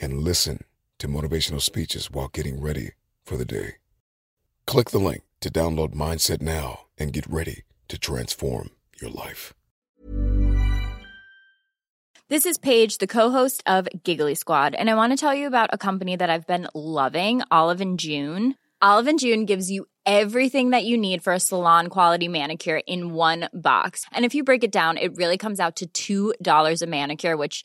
and listen to motivational speeches while getting ready for the day. Click the link to download Mindset now and get ready to transform your life. This is Paige, the co-host of Giggly Squad, and I want to tell you about a company that I've been loving, Olive and June. Olive and June gives you everything that you need for a salon quality manicure in one box. And if you break it down, it really comes out to $2 a manicure, which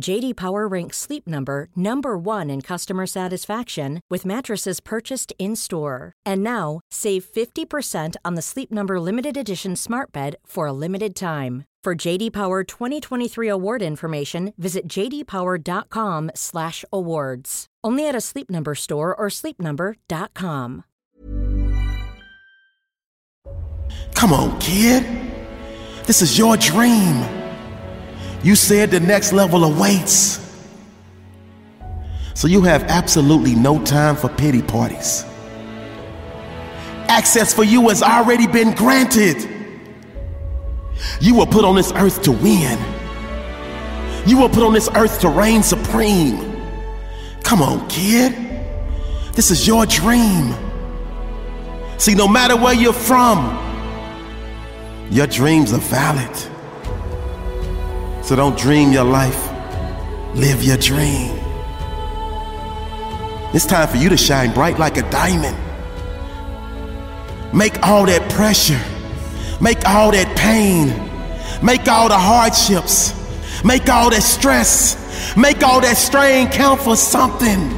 JD Power ranks Sleep Number number 1 in customer satisfaction with mattresses purchased in-store. And now, save 50% on the Sleep Number limited edition Smart Bed for a limited time. For JD Power 2023 award information, visit jdpower.com/awards. Only at a Sleep Number store or sleepnumber.com. Come on, kid. This is your dream. You said the next level awaits. So you have absolutely no time for pity parties. Access for you has already been granted. You were put on this earth to win. You were put on this earth to reign supreme. Come on, kid. This is your dream. See, no matter where you're from, your dreams are valid. So don't dream your life, live your dream. It's time for you to shine bright like a diamond. Make all that pressure, make all that pain, make all the hardships, make all that stress, make all that strain count for something.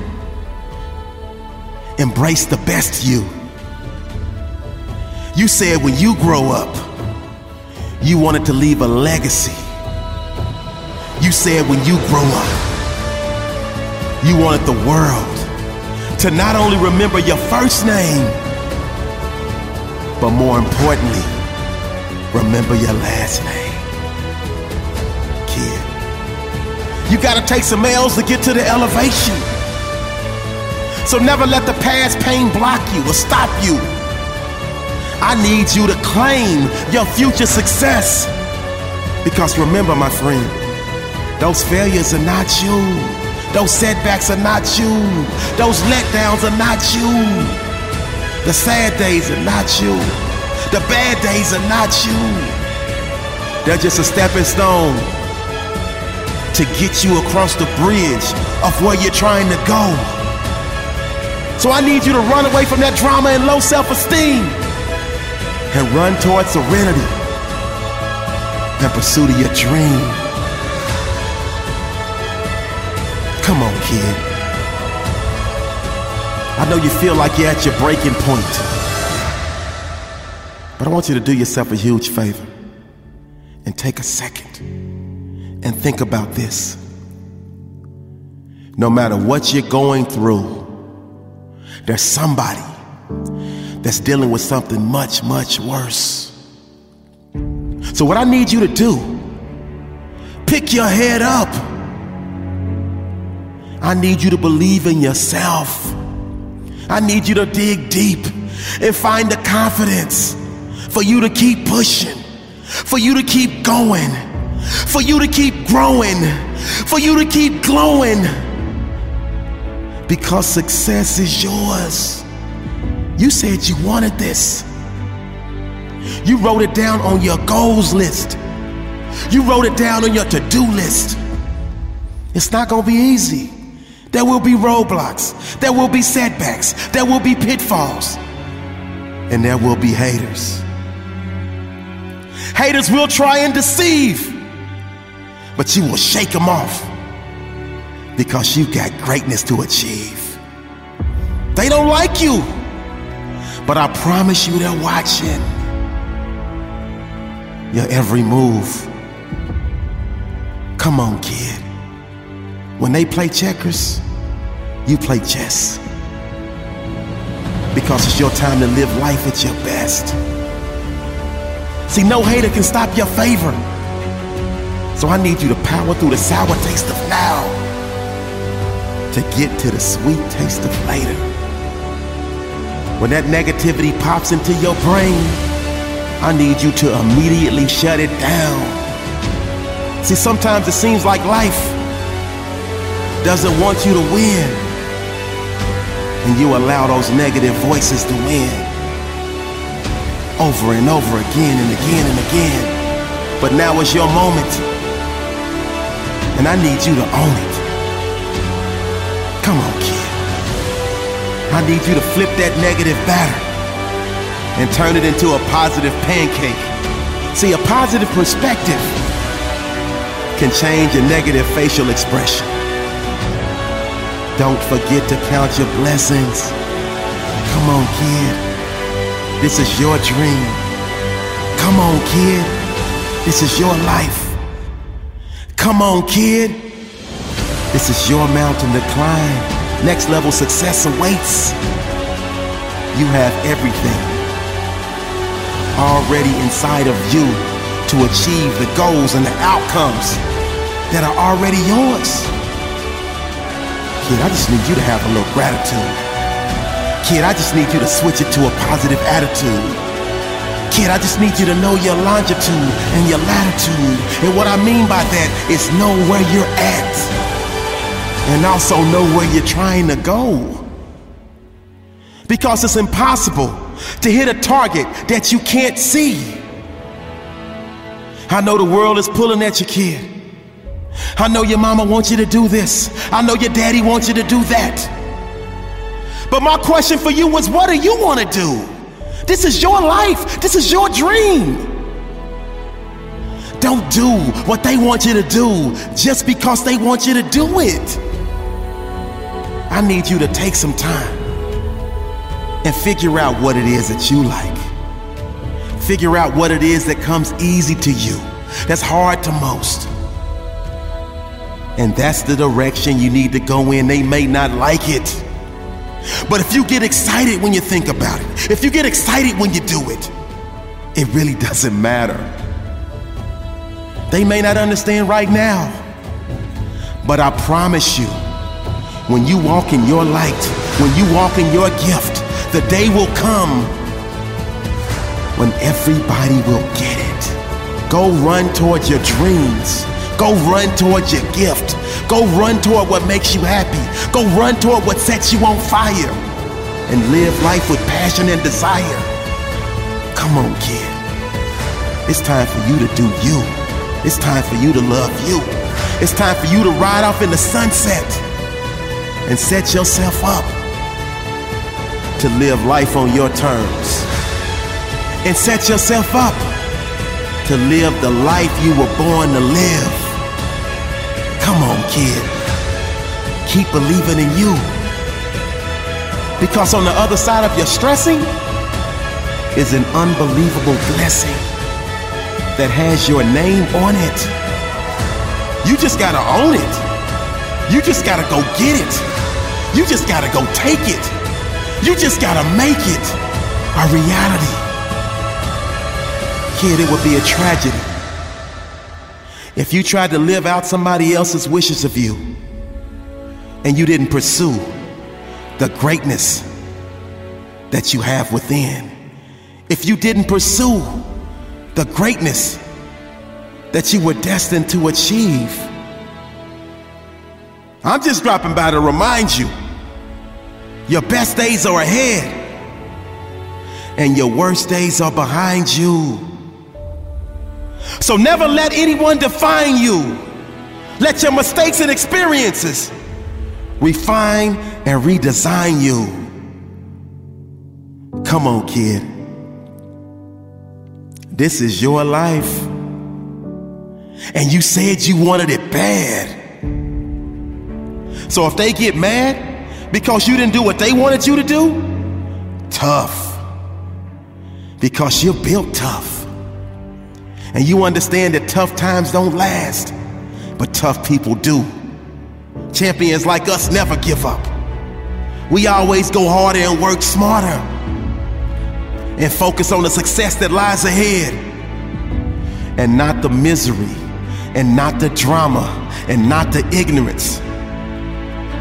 Embrace the best you. You said when you grow up, you wanted to leave a legacy. You said when you grow up, you wanted the world to not only remember your first name, but more importantly, remember your last name. Kid, you gotta take some L's to get to the elevation. So never let the past pain block you or stop you. I need you to claim your future success. Because remember, my friend, those failures are not you. Those setbacks are not you. Those letdowns are not you. The sad days are not you. The bad days are not you. They're just a stepping stone to get you across the bridge of where you're trying to go. So I need you to run away from that drama and low self esteem and run towards serenity and pursuit of your dream. Come on, kid. I know you feel like you're at your breaking point. But I want you to do yourself a huge favor and take a second and think about this. No matter what you're going through, there's somebody that's dealing with something much, much worse. So, what I need you to do, pick your head up. I need you to believe in yourself. I need you to dig deep and find the confidence for you to keep pushing, for you to keep going, for you to keep growing, for you to keep glowing. Because success is yours. You said you wanted this. You wrote it down on your goals list. You wrote it down on your to do list. It's not going to be easy. There will be roadblocks. There will be setbacks. There will be pitfalls. And there will be haters. Haters will try and deceive, but you will shake them off because you've got greatness to achieve. They don't like you, but I promise you they're watching your every move. Come on, kid. When they play checkers, you play chess. Because it's your time to live life at your best. See, no hater can stop your favor. So I need you to power through the sour taste of now to get to the sweet taste of later. When that negativity pops into your brain, I need you to immediately shut it down. See, sometimes it seems like life doesn't want you to win, and you allow those negative voices to win over and over again and again and again. But now is your moment, and I need you to own it. Come on, kid. I need you to flip that negative batter and turn it into a positive pancake. See, a positive perspective can change a negative facial expression. Don't forget to count your blessings. Come on, kid. This is your dream. Come on, kid. This is your life. Come on, kid. This is your mountain to climb. Next level success awaits. You have everything already inside of you to achieve the goals and the outcomes that are already yours. Kid, I just need you to have a little gratitude. Kid, I just need you to switch it to a positive attitude. Kid, I just need you to know your longitude and your latitude. And what I mean by that is know where you're at. And also know where you're trying to go. Because it's impossible to hit a target that you can't see. I know the world is pulling at your kid. I know your mama wants you to do this. I know your daddy wants you to do that. But my question for you was what do you want to do? This is your life. This is your dream. Don't do what they want you to do just because they want you to do it. I need you to take some time and figure out what it is that you like. Figure out what it is that comes easy to you, that's hard to most. And that's the direction you need to go in. They may not like it. But if you get excited when you think about it, if you get excited when you do it, it really doesn't matter. They may not understand right now, but I promise you, when you walk in your light, when you walk in your gift, the day will come when everybody will get it. Go run towards your dreams. Go run towards your gift. Go run toward what makes you happy. Go run toward what sets you on fire. And live life with passion and desire. Come on, kid. It's time for you to do you. It's time for you to love you. It's time for you to ride off in the sunset and set yourself up to live life on your terms. And set yourself up to live the life you were born to live. Come on, kid. Keep believing in you. Because on the other side of your stressing is an unbelievable blessing that has your name on it. You just gotta own it. You just gotta go get it. You just gotta go take it. You just gotta make it a reality. Kid, it would be a tragedy if you tried to live out somebody else's wishes of you and you didn't pursue the greatness that you have within. If you didn't pursue the greatness that you were destined to achieve. I'm just dropping by to remind you your best days are ahead and your worst days are behind you. So never let anyone define you. Let your mistakes and experiences refine and redesign you. Come on, kid. This is your life. And you said you wanted it bad. So if they get mad because you didn't do what they wanted you to do, tough. Because you're built tough. And you understand that tough times don't last, but tough people do. Champions like us never give up. We always go harder and work smarter and focus on the success that lies ahead and not the misery and not the drama and not the ignorance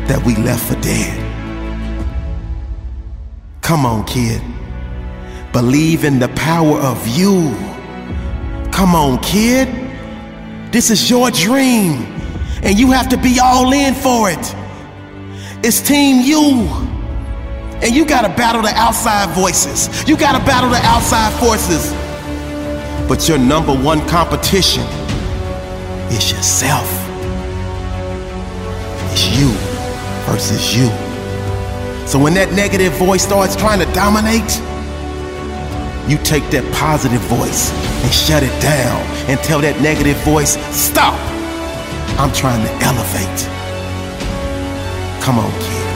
that we left for dead. Come on, kid. Believe in the power of you. Come on, kid. This is your dream, and you have to be all in for it. It's Team You. And you gotta battle the outside voices, you gotta battle the outside forces. But your number one competition is yourself. It's you versus you. So when that negative voice starts trying to dominate, you take that positive voice and shut it down and tell that negative voice, stop. I'm trying to elevate. Come on, kid.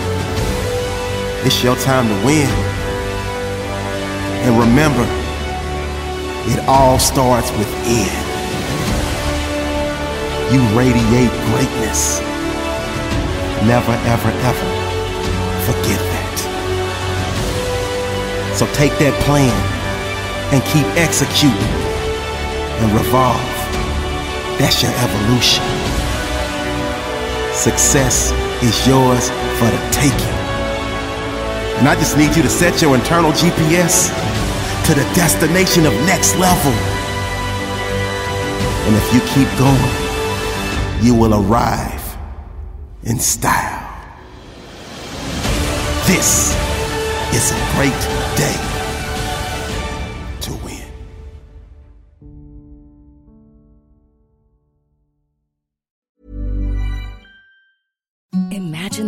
It's your time to win. And remember, it all starts within. You radiate greatness. Never, ever, ever forget that. So take that plan and keep executing and revolve. That's your evolution. Success is yours for the taking. And I just need you to set your internal GPS to the destination of next level. And if you keep going, you will arrive in style. This is a great day